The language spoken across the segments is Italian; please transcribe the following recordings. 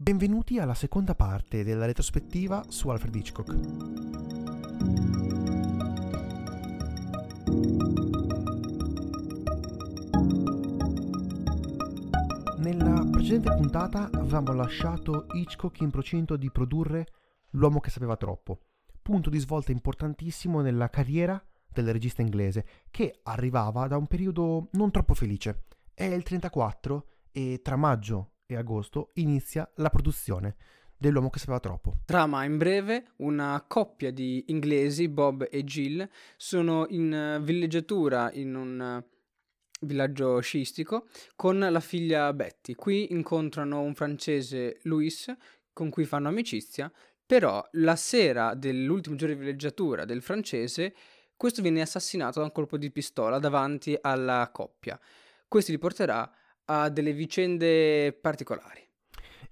Benvenuti alla seconda parte della retrospettiva su Alfred Hitchcock. Nella precedente puntata avevamo lasciato Hitchcock in procinto di produrre L'uomo che sapeva troppo, punto di svolta importantissimo nella carriera del regista inglese, che arrivava da un periodo non troppo felice. È il 34 e tra maggio e agosto inizia la produzione dell'uomo che sapeva troppo. Trama in breve, una coppia di inglesi, Bob e Jill, sono in villeggiatura in un villaggio sciistico con la figlia Betty. Qui incontrano un francese, Louis, con cui fanno amicizia, però la sera dell'ultimo giorno di villeggiatura del francese, questo viene assassinato da un colpo di pistola davanti alla coppia. Questo li porterà a delle vicende particolari.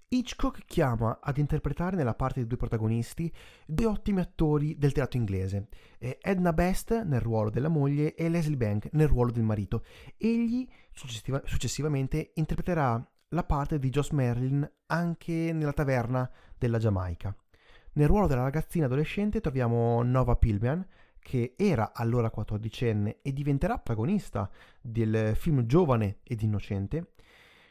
Hitchcock chiama ad interpretare nella parte dei due protagonisti due ottimi attori del teatro inglese, eh, Edna Best nel ruolo della moglie e Leslie Bank nel ruolo del marito. Egli successiva- successivamente interpreterà la parte di Joss Merlin anche nella taverna della Giamaica. Nel ruolo della ragazzina adolescente troviamo Nova Pilman, che era allora quattordicenne e diventerà protagonista del film Giovane ed Innocente,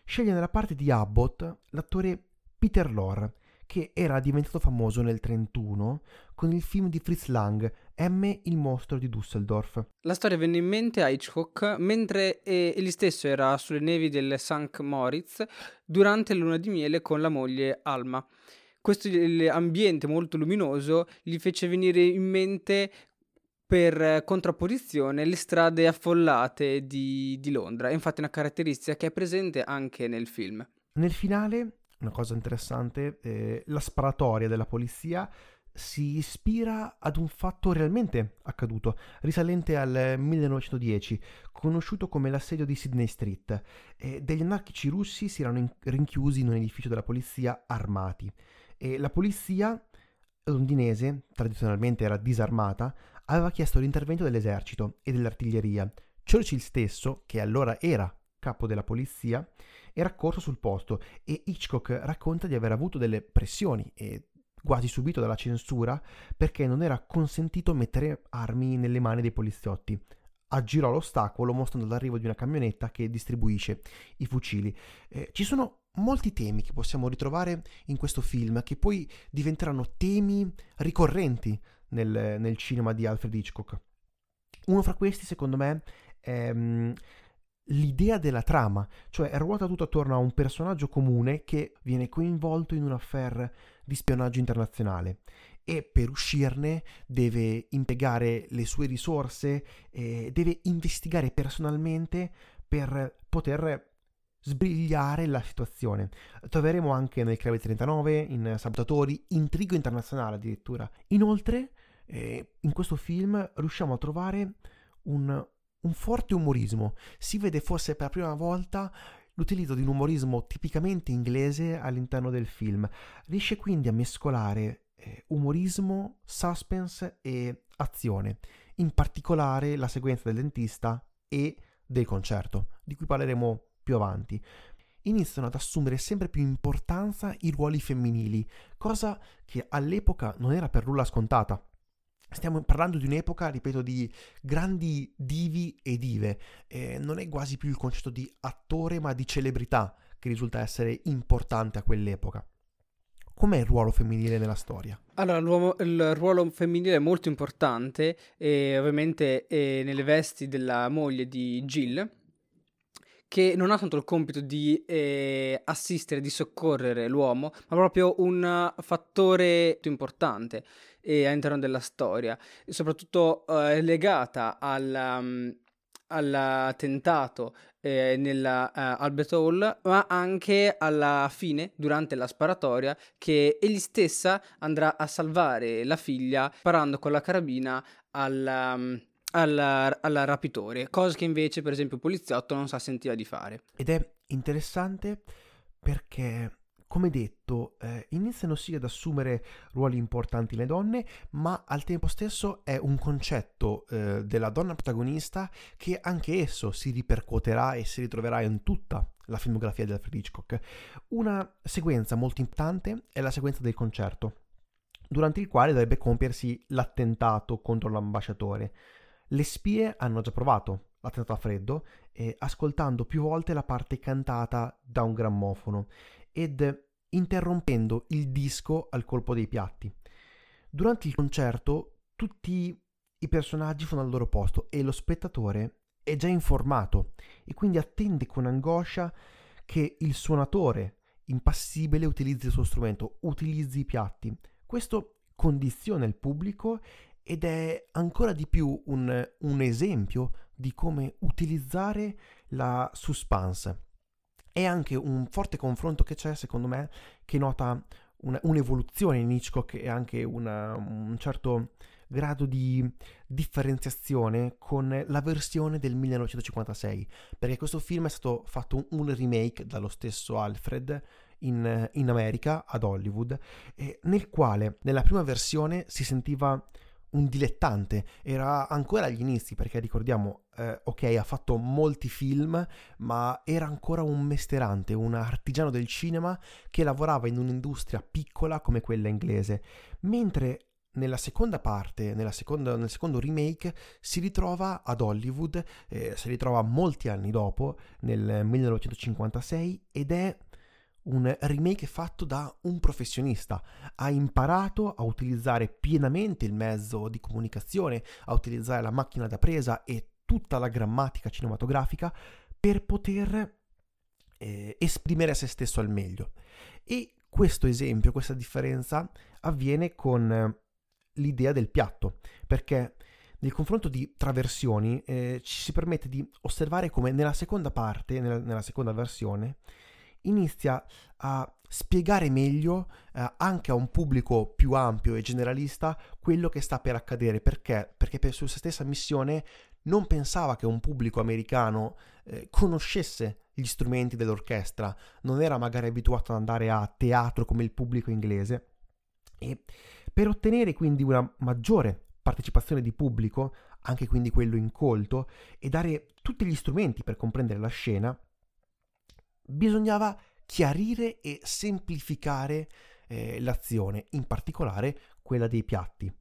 sceglie nella parte di Abbott l'attore Peter Lorre, che era diventato famoso nel 1931 con il film di Fritz Lang, M. il mostro di Düsseldorf. La storia venne in mente a Hitchcock mentre egli stesso era sulle nevi del St. Moritz durante la luna di miele con la moglie Alma. Questo ambiente molto luminoso gli fece venire in mente per contrapposizione le strade affollate di, di Londra. Infatti è una caratteristica che è presente anche nel film. Nel finale, una cosa interessante, eh, la sparatoria della polizia si ispira ad un fatto realmente accaduto, risalente al 1910, conosciuto come l'assedio di Sydney Street. Eh, degli anarchici russi si erano in- rinchiusi in un edificio della polizia armati e la polizia londinese, tradizionalmente era disarmata, aveva chiesto l'intervento dell'esercito e dell'artiglieria. Churchill stesso, che allora era capo della polizia, era accorso sul posto e Hitchcock racconta di aver avuto delle pressioni e quasi subito dalla censura perché non era consentito mettere armi nelle mani dei poliziotti. Aggirò l'ostacolo mostrando l'arrivo di una camionetta che distribuisce i fucili. Eh, ci sono molti temi che possiamo ritrovare in questo film che poi diventeranno temi ricorrenti nel, nel cinema di Alfred Hitchcock. Uno fra questi, secondo me, è um, l'idea della trama, cioè ruota tutto attorno a un personaggio comune che viene coinvolto in un affair di spionaggio internazionale e per uscirne deve impiegare le sue risorse, eh, deve investigare personalmente per poter sbrigliare la situazione. Troveremo anche nel Crave 39, in Sabotatori, intrigo internazionale addirittura. Inoltre, eh, in questo film riusciamo a trovare un, un forte umorismo. Si vede forse per la prima volta l'utilizzo di un umorismo tipicamente inglese all'interno del film. Riesce quindi a mescolare eh, umorismo, suspense e azione, in particolare la sequenza del dentista e del concerto, di cui parleremo più avanti, iniziano ad assumere sempre più importanza i ruoli femminili, cosa che all'epoca non era per nulla scontata. Stiamo parlando di un'epoca, ripeto, di grandi divi e dive. Eh, non è quasi più il concetto di attore, ma di celebrità che risulta essere importante a quell'epoca. Com'è il ruolo femminile nella storia? Allora, il ruolo femminile è molto importante e ovviamente è nelle vesti della moglie di Jill, che non ha tanto il compito di eh, assistere, di soccorrere l'uomo, ma proprio un fattore importante eh, all'interno della storia, soprattutto eh, legata al, um, all'attentato eh, nella uh, Albert Hall, ma anche alla fine, durante la sparatoria, che egli stessa andrà a salvare la figlia sparando con la carabina al... Um, al, al rapitore, cosa che invece per esempio il poliziotto non sa sentiva di fare. Ed è interessante perché come detto, eh, iniziano sì ad assumere ruoli importanti le donne, ma al tempo stesso è un concetto eh, della donna protagonista che anche esso si ripercuoterà e si ritroverà in tutta la filmografia di Alfred Hitchcock. Una sequenza molto importante è la sequenza del concerto, durante il quale dovrebbe compiersi l'attentato contro l'ambasciatore. Le spie hanno già provato l'attentato a freddo, eh, ascoltando più volte la parte cantata da un grammofono ed interrompendo il disco al colpo dei piatti. Durante il concerto tutti i personaggi fanno al loro posto e lo spettatore è già informato e quindi attende con angoscia che il suonatore impassibile utilizzi il suo strumento, utilizzi i piatti. Questo condiziona il pubblico ed è ancora di più un, un esempio di come utilizzare la suspense. È anche un forte confronto che c'è, secondo me, che nota una, un'evoluzione in Hitchcock e anche una, un certo grado di differenziazione con la versione del 1956, perché questo film è stato fatto un, remake dallo stesso Alfred in, in America, ad Hollywood, nel quale nella prima versione si sentiva un dilettante, era ancora agli inizi perché ricordiamo, eh, ok, ha fatto molti film, ma era ancora un mesterante, un artigiano del cinema che lavorava in un'industria piccola come quella inglese, mentre nella seconda parte, nella seconda, nel secondo remake, si ritrova ad Hollywood, eh, si ritrova molti anni dopo, nel 1956, ed è un remake fatto da un professionista. Ha imparato a utilizzare pienamente il mezzo di comunicazione, a utilizzare la macchina da presa e tutta la grammatica cinematografica per poter eh, esprimere se stesso al meglio. E questo esempio, questa differenza avviene con l'idea del piatto, perché nel confronto di traversioni eh, ci si permette di osservare come nella seconda parte, nella, nella seconda versione, inizia a spiegare meglio eh, anche a un pubblico più ampio e generalista quello che sta per accadere. Perché? Perché per sua stessa missione non pensava che un pubblico americano eh, conoscesse gli strumenti dell'orchestra, non era magari abituato ad andare a teatro come il pubblico inglese. E per ottenere quindi una maggiore partecipazione di pubblico, anche quindi quello incolto, e dare tutti gli strumenti per comprendere la scena, bisognava chiarire e semplificare eh, l'azione, in particolare quella dei piatti.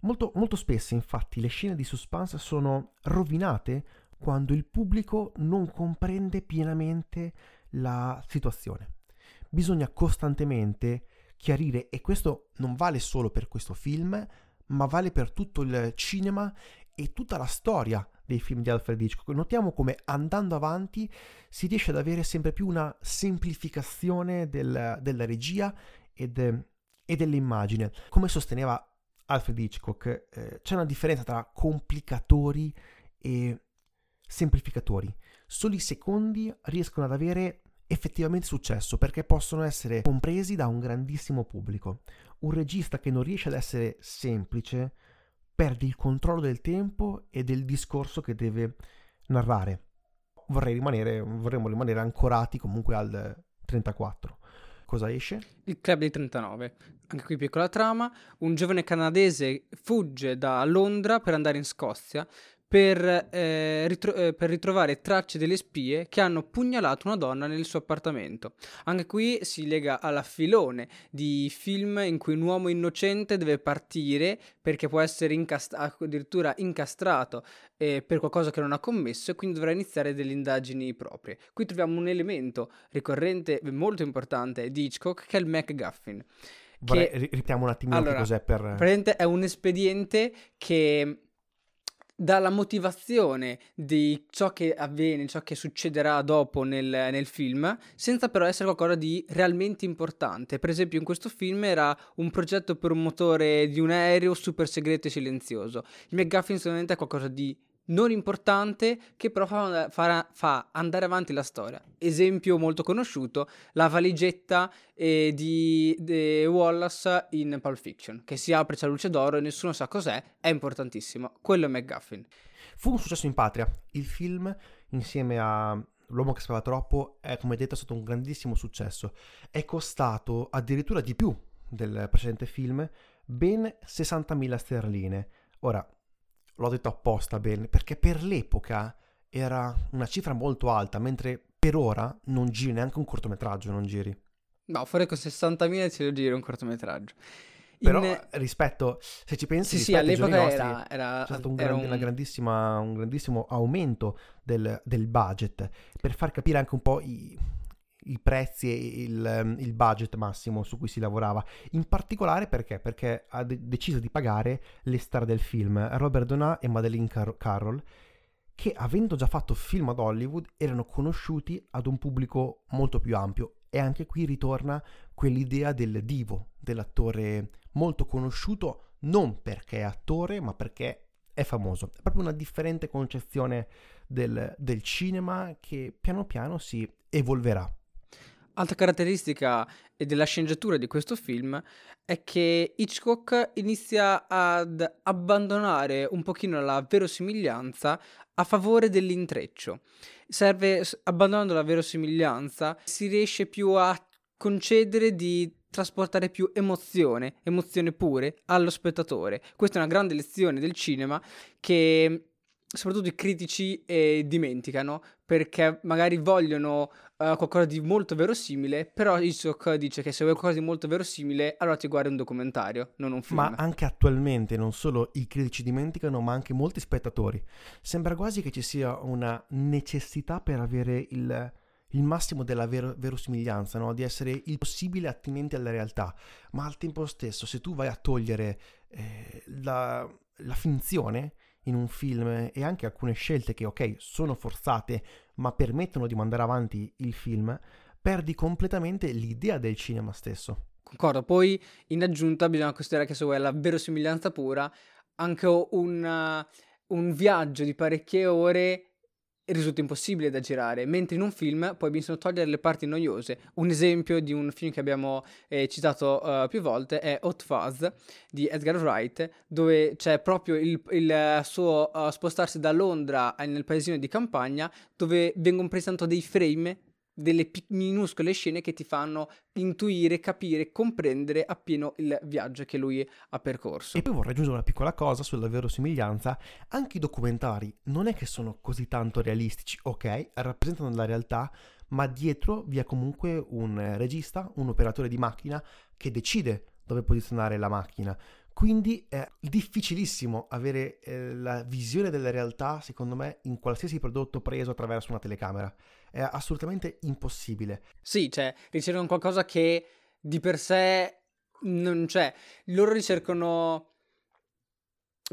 Molto, molto spesso, infatti, le scene di suspense sono rovinate quando il pubblico non comprende pienamente la situazione. Bisogna costantemente chiarire, e questo non vale solo per questo film, ma vale per tutto il cinema e tutta la storia dei film di Alfred Hitchcock. Notiamo come andando avanti si riesce ad avere sempre più una semplificazione del, della regia ed, e dell'immagine. Come sosteneva Alfred Hitchcock, eh, c'è una differenza tra complicatori e semplificatori. Solo i secondi riescono ad avere effettivamente successo perché possono essere compresi da un grandissimo pubblico. Un regista che non riesce ad essere semplice perde il controllo del tempo e del discorso che deve narrare. Vorrei rimanere, vorremmo rimanere ancorati comunque al 34. Cosa esce? Il club dei 39. Anche qui piccola trama. Un giovane canadese fugge da Londra per andare in Scozia per, eh, ritro- eh, per, ritrovare tracce delle spie che hanno pugnalato una donna nel suo appartamento. Anche qui si lega alla filone di film in cui un uomo innocente deve partire perché può essere incast- addirittura incastrato eh, per qualcosa che non ha commesso e quindi dovrà iniziare delle indagini proprie. Qui troviamo un elemento ricorrente e molto importante di Hitchcock che è il MacGuffin. Vorrei, che, ripetiamo un attimino allora, che cos'è per... Praticamente è un espediente che dalla motivazione di ciò che avviene, ciò che succederà dopo nel, nel, film, senza però essere qualcosa di realmente importante. Per esempio, in questo film era un progetto per un motore di un aereo super segreto e silenzioso. Il McGuffin solamente è qualcosa di non importante che però fa, fa, fa, andare avanti la storia. Esempio molto conosciuto, la valigetta eh, di, di, Wallace in Pulp Fiction, che si apre, c'è luce d'oro e nessuno sa cos'è, è importantissimo. Quello è McGuffin. Fu un successo in patria. Il film, insieme a L'uomo che sapeva troppo è, come detto, stato un grandissimo successo. È costato addirittura di più del precedente film, ben 60.000 sterline. Ora, l'ho detto apposta bene, perché per l'epoca era una cifra molto alta, mentre per ora non giri neanche un cortometraggio, non giri. No, fuori con 60.000 ce lo giri un cortometraggio. Però in... rispetto, se ci pensi, sì, sì, all'epoca nostri, era, era, c'è stato un, grande, un... grandissima, un grandissimo aumento del, del, budget per far capire anche un po' i, i prezzi e il, il, budget massimo su cui si lavorava. In particolare perché? Perché ha de- deciso di pagare le star del film, Robert Donat e Madeleine Car- Carroll, che avendo già fatto film ad Hollywood erano conosciuti ad un pubblico molto più ampio. E anche qui ritorna quell'idea del divo, dell'attore molto conosciuto non perché è attore, ma perché è famoso. È proprio una differente concezione del, del cinema che piano piano si evolverà. Altra caratteristica della sceneggiatura di questo film è che Hitchcock inizia ad abbandonare un pochino la verosimiglianza a favore dell'intreccio. Serve, abbandonando la verosimiglianza, si riesce più a concedere di trasportare più emozione, emozione pure, allo spettatore. Questa è una grande lezione del cinema che soprattutto i critici eh, dimenticano perché magari vogliono uh, qualcosa di molto verosimile, però Hitchcock dice che se vuoi qualcosa di molto verosimile, allora ti guardi un documentario, non un film. Ma anche attualmente non solo i critici dimenticano, ma anche molti spettatori. Sembra quasi che ci sia una necessità per avere il, il massimo della ver- verosimiglianza, no? di essere il possibile attinenti alla realtà, ma al tempo stesso se tu vai a togliere eh, la, la finzione, in un film e anche alcune scelte che, ok, sono forzate, ma permettono di mandare avanti il film, perdi completamente l'idea del cinema stesso. Concordo, poi in aggiunta bisogna considerare che se vuoi la verosimiglianza pura, anche un, un viaggio di parecchie ore risulta impossibile da girare, mentre in un film puoi benissimo togliere le parti noiose. Un esempio di un film che abbiamo eh, citato uh, più volte è Hot Fuzz di Edgar Wright, dove c'è proprio il, il suo uh, spostarsi da Londra nel paesino di campagna, dove vengono presentati dei frame delle pic- minuscole scene che ti fanno intuire, capire, comprendere appieno il viaggio che lui ha percorso. E poi vorrei aggiungere una piccola cosa sulla verosimiglianza, anche i documentari non è che sono così tanto realistici, ok, rappresentano la realtà, ma dietro vi è comunque un regista, un operatore di macchina che decide dove posizionare la macchina. Quindi è difficilissimo avere eh, la visione della realtà, secondo me, in qualsiasi prodotto preso attraverso una telecamera. È assolutamente impossibile. Sì, cioè, ricercano qualcosa che di per sé non c'è. Loro ricercano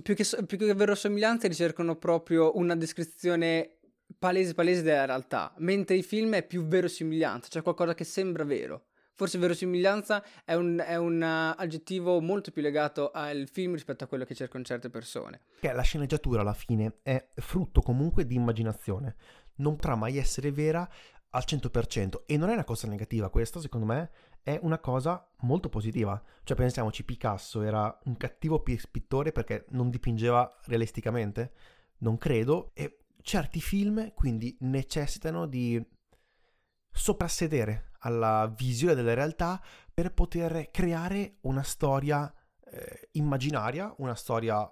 più che, più che verosomiglianza ricercano proprio una descrizione palese palese della realtà, mentre i film è più verosimiglianza, cioè qualcosa che sembra vero. Forse verosimiglianza è un, è un uh, aggettivo molto più legato al film rispetto a quello che cercano certe persone. Che la sceneggiatura alla fine è frutto comunque di immaginazione, non potrà mai essere vera al 100% e non è una cosa negativa questa, secondo me, è una cosa molto positiva. Cioè pensiamoci, Picasso era un cattivo pittore perché non dipingeva realisticamente? Non credo e certi film quindi necessitano di soprassedere alla visione della realtà per poter creare una storia eh, immaginaria, una storia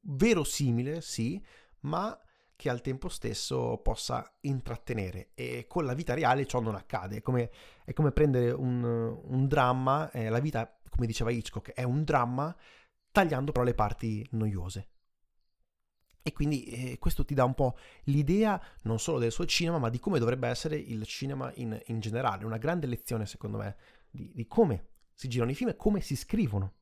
verosimile, sì, ma che al tempo stesso possa intrattenere e con la vita reale ciò non accade, è come, è come prendere un, un dramma, eh, la vita come diceva Hitchcock è un dramma tagliando però le parti noiose. E quindi eh, questo ti dà un po' l'idea non solo del suo cinema, ma di come dovrebbe essere il cinema in, in generale. Una grande lezione, secondo me, di, di, come si girano i film e come si scrivono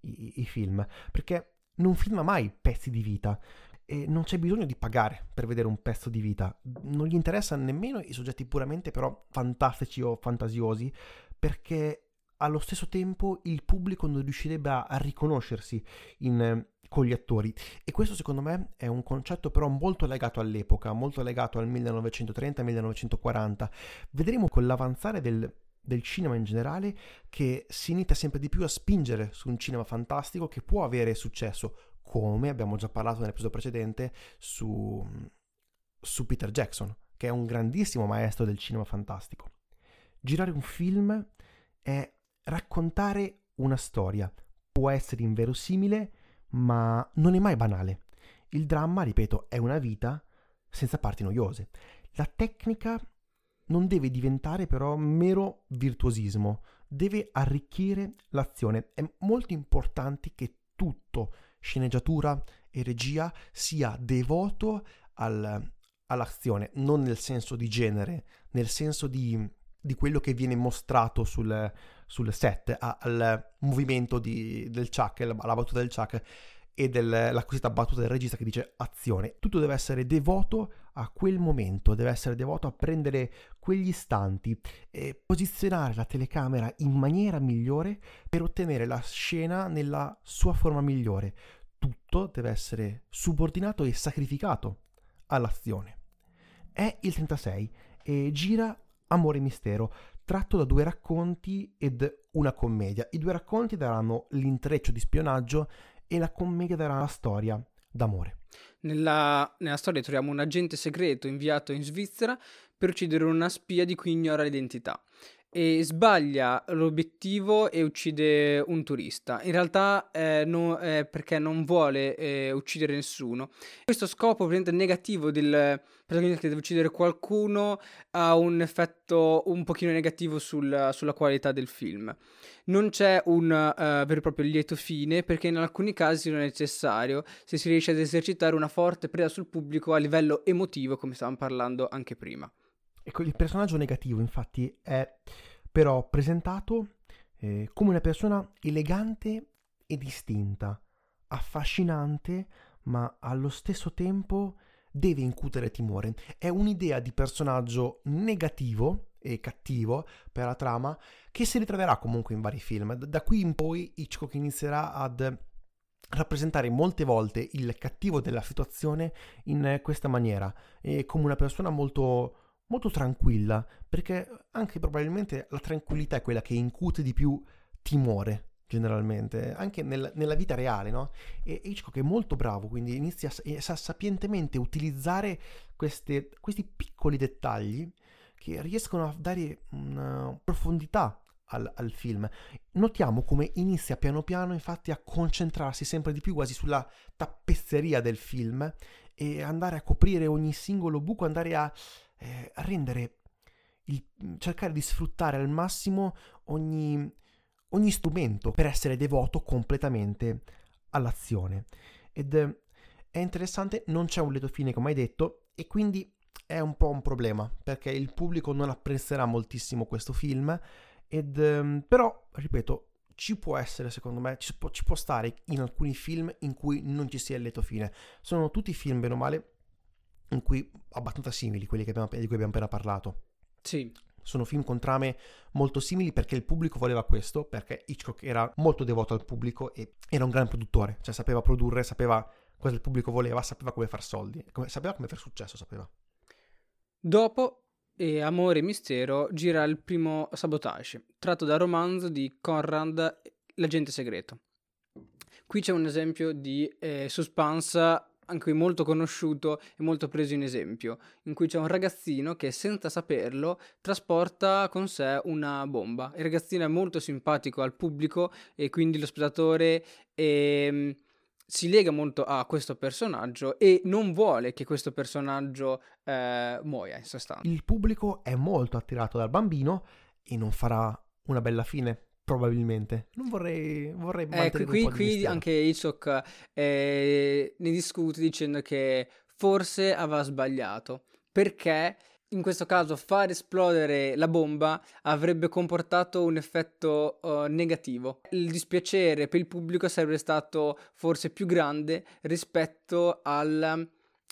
i, i film. Perché non filma mai pezzi di vita e non c'è bisogno di pagare per vedere un pezzo di vita. Non gli interessano nemmeno i soggetti puramente però fantastici o fantasiosi, perché allo stesso tempo il pubblico non riuscirebbe a, a riconoscersi in, con gli attori. E questo secondo me è un concetto però molto legato all'epoca, molto legato al 1930-1940. Vedremo con l'avanzare del, del cinema in generale che si inizia sempre di più a spingere su un cinema fantastico che può avere successo, come abbiamo già parlato nell'episodio precedente su, su Peter Jackson che è un grandissimo maestro del cinema fantastico. Girare un film è raccontare una storia. Può essere inverosimile, ma non è mai banale. Il dramma, ripeto, è una vita senza parti noiose. La tecnica non deve diventare però mero virtuosismo, deve arricchire l'azione. È molto importante che tutto, sceneggiatura e regia, sia devoto al, all'azione, non nel senso di genere, nel senso di, di quello che viene mostrato sul, sul set, al movimento di, del Chuck, alla battuta del Chuck e della cosiddetta battuta del regista che dice azione. Tutto deve essere devoto a quel momento, deve essere devoto a prendere quegli istanti e posizionare la telecamera in maniera migliore per ottenere la scena nella sua forma migliore. Tutto deve essere subordinato e sacrificato all'azione. È il 36 e gira Amore e Mistero, tratto da due racconti ed una commedia. I due racconti daranno l'intreccio di spionaggio e la commedia darà la storia d'amore. Nella, nella, storia troviamo un agente segreto inviato in Svizzera per uccidere una spia di cui ignora l'identità e sbaglia l'obiettivo e uccide un turista. In realtà eh, no, eh, perché non vuole eh, uccidere nessuno. Questo scopo negativo del protagonista che deve uccidere qualcuno ha un effetto un pochino negativo sul, sulla qualità del film. Non c'è un uh, vero e proprio lieto fine perché in alcuni casi non è necessario se si riesce ad esercitare una forte presa sul pubblico a livello emotivo come stavamo parlando anche prima. Ecco, il personaggio negativo infatti è però presentato eh, come una persona elegante e distinta, affascinante, ma allo stesso tempo deve incutere timore. È un'idea di personaggio negativo e cattivo per la trama che si ritroverà comunque in vari film. Da qui in poi Hitchcock inizierà ad rappresentare molte volte il cattivo della situazione in questa maniera, come una persona molto molto tranquilla, perché anche probabilmente la tranquillità è quella che incute di più timore generalmente, anche nel, nella vita reale, no? E Hitchcock è molto bravo, quindi inizia a, sa sapientemente utilizzare queste, questi piccoli dettagli che riescono a dare una profondità al, al, film. Notiamo come inizia piano piano infatti a concentrarsi sempre di più quasi sulla tappezzeria del film e andare a coprire ogni singolo buco, andare a eh, rendere, il, cercare di sfruttare al massimo ogni, ogni strumento per essere devoto completamente all'azione. Ed è interessante, non c'è un lieto fine come hai detto e quindi è un po' un problema perché il pubblico non apprezzerà moltissimo questo film ed ehm, però, ripeto, ci può essere, secondo me, ci può, ci può, stare in alcuni film in cui non ci sia il lieto fine. Sono tutti film, bene o male, in cui abbastanza simili, quelli abbiamo, di cui abbiamo appena parlato. Sì. Sono film con trame molto simili perché il pubblico voleva questo, perché Hitchcock era molto devoto al pubblico e era un gran produttore, cioè sapeva produrre, sapeva cosa il pubblico voleva, sapeva come far soldi, come, sapeva come far successo, sapeva. Dopo e Amore e Mistero gira il primo Sabotage, tratto dal romanzo di Conrad, L'agente segreto. Qui c'è un esempio di eh, suspense anche qui molto conosciuto e molto preso in esempio, in cui c'è un ragazzino che senza saperlo trasporta con sé una bomba. Il ragazzino è molto simpatico al pubblico e quindi lo spettatore eh, si lega molto a questo personaggio e non vuole che questo personaggio eh, muoia in sostanza. Il pubblico è molto attirato dal bambino e non farà una bella fine probabilmente. Non vorrei, vorrei ecco, qui, qui anche Hitchcock eh, ne discute dicendo che forse aveva sbagliato perché in questo caso far esplodere la bomba avrebbe comportato un effetto uh, negativo. Il dispiacere per il pubblico sarebbe stato forse più grande rispetto al,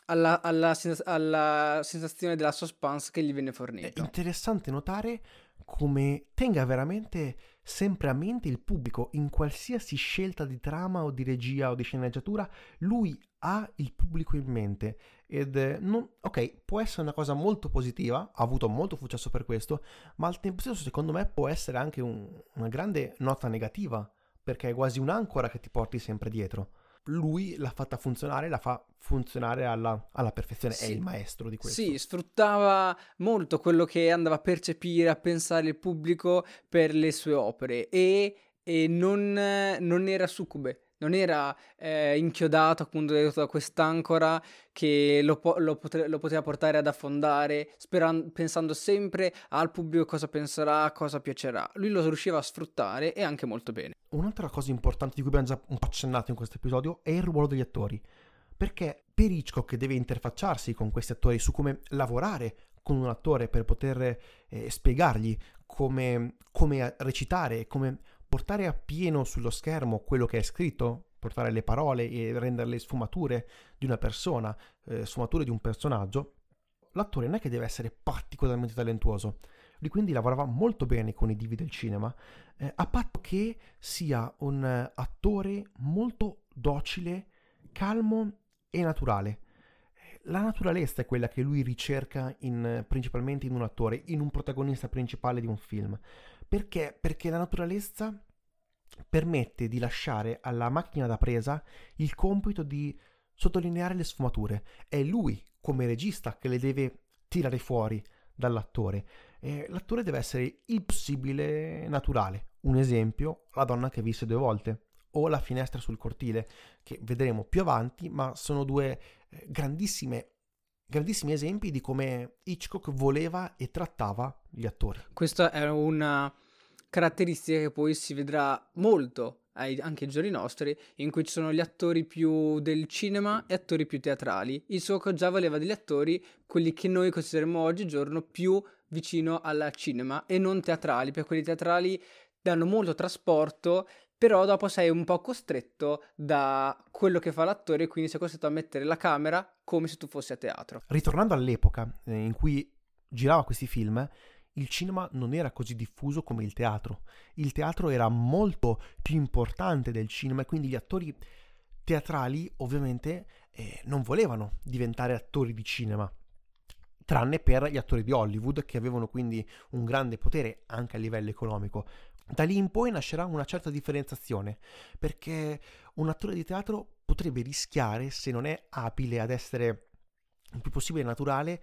alla, alla, alla, sensazione della suspense che gli viene fornita. È interessante notare come tenga veramente sempre a mente il pubblico in qualsiasi scelta di trama o di regia o di sceneggiatura, lui ha il pubblico in mente ed non, ok, può essere una cosa molto positiva, ha avuto molto successo per questo, ma al tempo stesso secondo me può essere anche un, una grande nota negativa, perché è quasi un'ancora che ti porti sempre dietro. Lui l'ha fatta funzionare, la fa funzionare alla, alla perfezione, Sì. è il maestro di questo. Sì, sfruttava molto quello che andava a percepire, a pensare il pubblico per le sue opere e, e non, non era succube, non era eh, inchiodato appunto da quest'ancora che lo, po- lo potre- lo poteva portare ad affondare, speran- pensando sempre al pubblico cosa penserà, cosa piacerà. Lui lo riusciva a sfruttare e anche molto bene. Un'altra cosa importante di cui abbiamo già un po' accennato in questo episodio è il ruolo degli attori. Perché per Hitchcock deve interfacciarsi con questi attori su come lavorare con un attore per poter eh, spiegargli come, come recitare, come portare appieno sullo schermo quello che è scritto, portare le parole e renderle sfumature di una persona, eh, sfumature di un personaggio, l'attore non è che deve essere particolarmente talentuoso. Lui quindi lavorava molto bene con i divi del cinema, eh, a patto che sia un eh, attore molto docile, calmo e naturale. La naturalezza è quella che lui ricerca in, principalmente in un attore, in un protagonista principale di un film. Perché? Perché la naturalezza permette di lasciare alla macchina da presa il compito di sottolineare le sfumature. È lui, come regista, che le deve tirare fuori dall'attore. Eh, l'attore deve essere il possibile naturale. Un esempio, la donna che visse due volte o la finestra sul cortile, che vedremo più avanti, ma sono due eh, grandissime, grandissimi esempi di come Hitchcock voleva e trattava gli attori. Questa è una caratteristica che poi si vedrà molto ai, anche ai giorni nostri, in cui ci sono gli attori più del cinema e attori più teatrali. Il Hitchcock già voleva degli attori, quelli che noi consideriamo oggigiorno, più vicino al cinema e non teatrali, perché quelli teatrali danno molto trasporto, però dopo sei un po' costretto da quello che fa l'attore, quindi sei costretto a mettere la camera come se tu fossi a teatro. Ritornando all'epoca eh, in cui girava questi film, il cinema non era così diffuso come il teatro. Il teatro era molto più importante del cinema e quindi gli attori teatrali ovviamente eh, non volevano diventare attori di cinema tranne per gli attori di Hollywood che avevano quindi un grande potere anche a livello economico. Da lì in poi nascerà una certa differenziazione, perché un attore di teatro potrebbe rischiare, se non è abile ad essere il più possibile naturale,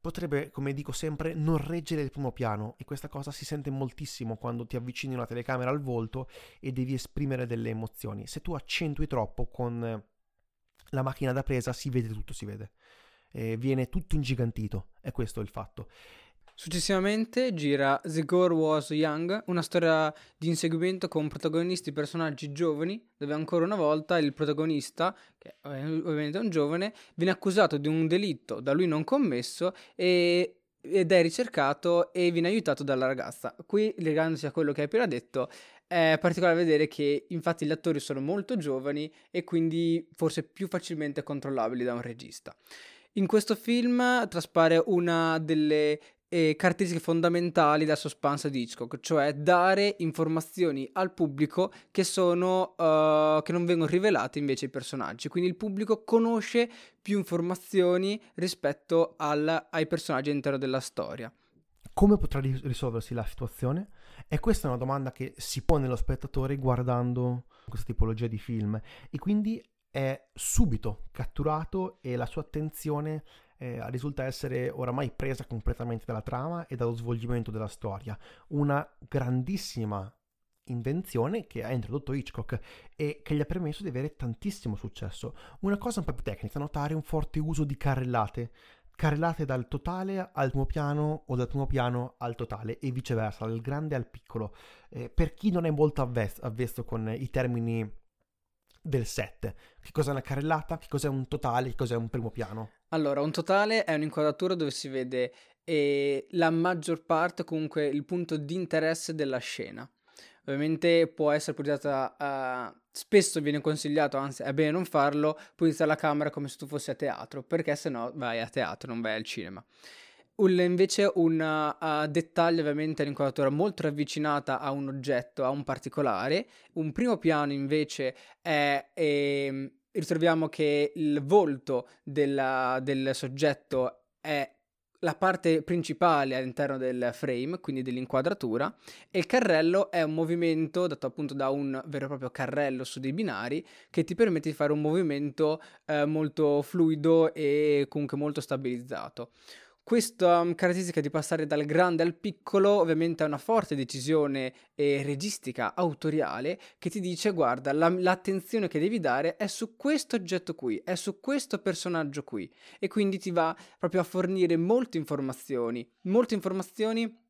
potrebbe, come dico sempre, non reggere il primo piano e questa cosa si sente moltissimo quando ti avvicini una telecamera al volto e devi esprimere delle emozioni. Se tu accentui troppo con la macchina da presa si vede tutto, si vede. Eh, viene tutto ingigantito, è questo il fatto. Successivamente gira The Girl Was Young, una storia di inseguimento con protagonisti personaggi giovani, dove ancora una volta il protagonista, che ovviamente è un giovane, viene accusato di un delitto da lui non commesso e, ed è ricercato e viene aiutato dalla ragazza. Qui, legandosi a quello che hai appena detto, è particolare vedere che infatti gli attori sono molto giovani e quindi forse più facilmente controllabili da un regista. In questo film traspare una delle eh, caratteristiche fondamentali della suspense di Hitchcock, cioè dare informazioni al pubblico che, sono, uh, che non vengono rivelate invece ai personaggi. Quindi il pubblico conosce più informazioni rispetto al, ai personaggi all'interno della storia. Come potrà risolversi la situazione? E questa è una domanda che si pone lo spettatore guardando questa tipologia di film e quindi è subito catturato e la sua attenzione eh, risulta essere oramai presa completamente dalla trama e dallo svolgimento della storia. Una grandissima invenzione che ha introdotto Hitchcock e che gli ha permesso di avere tantissimo successo. Una cosa un po' più tecnica, notare un forte uso di carrellate, carrellate dal totale al primo piano o dal primo piano al totale e viceversa, dal grande al piccolo. Eh, per chi non è molto avvesto, con i termini del set. Che cos'è una carrellata? Che cos'è un totale? Che cos'è un primo piano? Allora, un totale è un'inquadratura dove si vede eh, la maggior parte, comunque il punto di interesse della scena. Ovviamente può essere progettata, uh, spesso viene consigliato, anzi è bene non farlo, puoi iniziare la camera come se tu fossi a teatro, perché se no vai a teatro, non vai al cinema. Un, invece un uh, dettaglio ovviamente l'inquadratura molto ravvicinata a un oggetto, a un particolare. Un primo piano invece è, è ritroviamo che il volto della, del soggetto è la parte principale all'interno del frame, quindi dell'inquadratura, e il carrello è un movimento dato appunto da un vero e proprio carrello su dei binari che ti permette di fare un movimento eh, molto fluido e comunque molto stabilizzato. Questa um, caratteristica di passare dal grande al piccolo ovviamente è una forte decisione eh, registica, autoriale, che ti dice guarda, la, l'attenzione che devi dare è su questo oggetto qui, è su questo personaggio qui e quindi ti va proprio a fornire molte informazioni, molte informazioni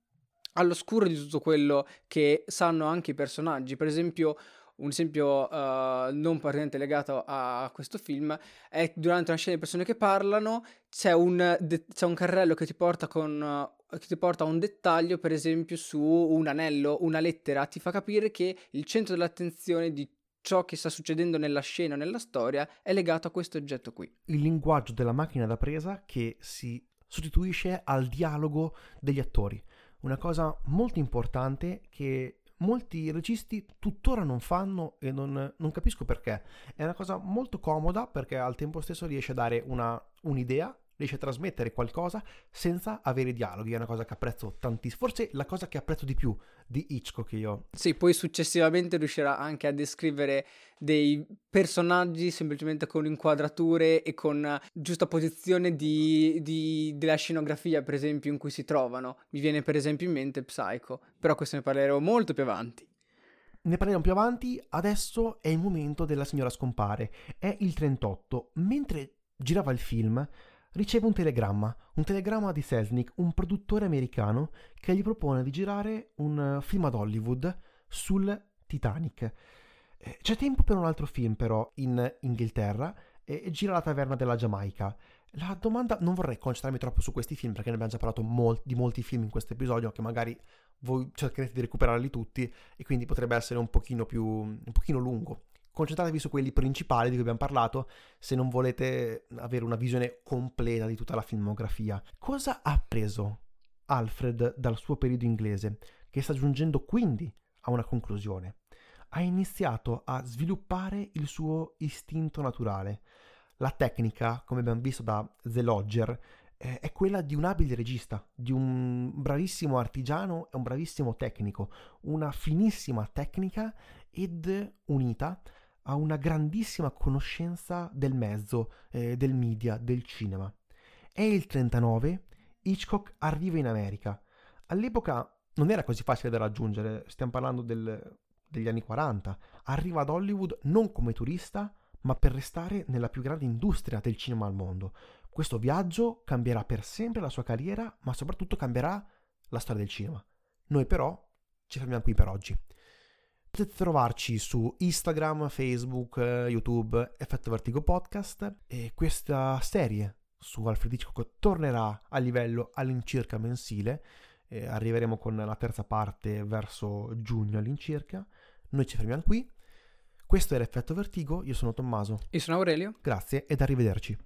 all'oscuro di tutto quello che sanno anche i personaggi. Per esempio, un esempio uh, non praticamente legato a questo film è durante una scena di persone che parlano c'è un, de- c'è un carrello che ti con uh, che ti porta a un dettaglio per esempio su un anello una lettera. Ti fa capire che il centro dell'attenzione di ciò che sta succedendo nella scena nella storia è legato a questo oggetto qui. Il linguaggio della macchina da presa che si sostituisce al dialogo degli attori. Una cosa molto importante che molti registi tuttora non fanno e non, non, capisco perché. È una cosa molto comoda perché al tempo stesso riesce a dare una, un'idea riesce a trasmettere qualcosa senza avere dialoghi, è una cosa che apprezzo tantissimo, forse la cosa che apprezzo di più di Hitchcock io. Sì, poi successivamente riuscirà anche a descrivere dei personaggi semplicemente con inquadrature e con giusta posizione di, di, della scenografia, per esempio, in cui si trovano. Mi viene per esempio in mente Psycho, però questo ne parleremo molto più avanti. Ne parleremo più avanti, adesso è il momento della signora scompare, è il 38, mentre girava il film riceve un telegramma, un telegramma di Selznick, un produttore americano che gli propone di girare un eh, film ad Hollywood sul Titanic. Eh, c'è tempo per un altro film però in Inghilterra e gira la taverna della Giamaica. La domanda, non vorrei concentrarmi troppo su questi film perché ne abbiamo già parlato mol- di molti film in questo episodio che magari voi cercherete di recuperarli tutti e quindi potrebbe essere un pochino più un pochino lungo concentratevi su quelli principali di cui abbiamo parlato se non volete avere una visione completa di tutta la filmografia. Cosa ha preso Alfred dal suo periodo inglese, che sta giungendo quindi a una conclusione? Ha iniziato a sviluppare il suo istinto naturale. La tecnica, come abbiamo visto da The Lodger, è quella di un abile regista, di un bravissimo artigiano e un bravissimo tecnico, una finissima tecnica ed unita ha una grandissima conoscenza del mezzo, eh, del media, del cinema. È il 39, Hitchcock arriva in America. All'epoca non era così facile da raggiungere, stiamo parlando del, degli anni 40. Arriva ad Hollywood non come turista, ma per restare nella più grande industria del cinema al mondo. Questo viaggio cambierà per sempre la sua carriera, ma soprattutto cambierà la storia del cinema. Noi però ci fermiamo qui per oggi. Potete trovarci su Instagram, Facebook, YouTube, Effetto Vertigo Podcast e questa serie su Alfred Hitchcock tornerà a livello all'incirca mensile. Eh, arriveremo con la terza parte verso giugno all'incirca. Noi ci fermiamo qui. Questo era Effetto Vertigo, io sono Tommaso. Io sono Aurelio. Grazie ed arrivederci.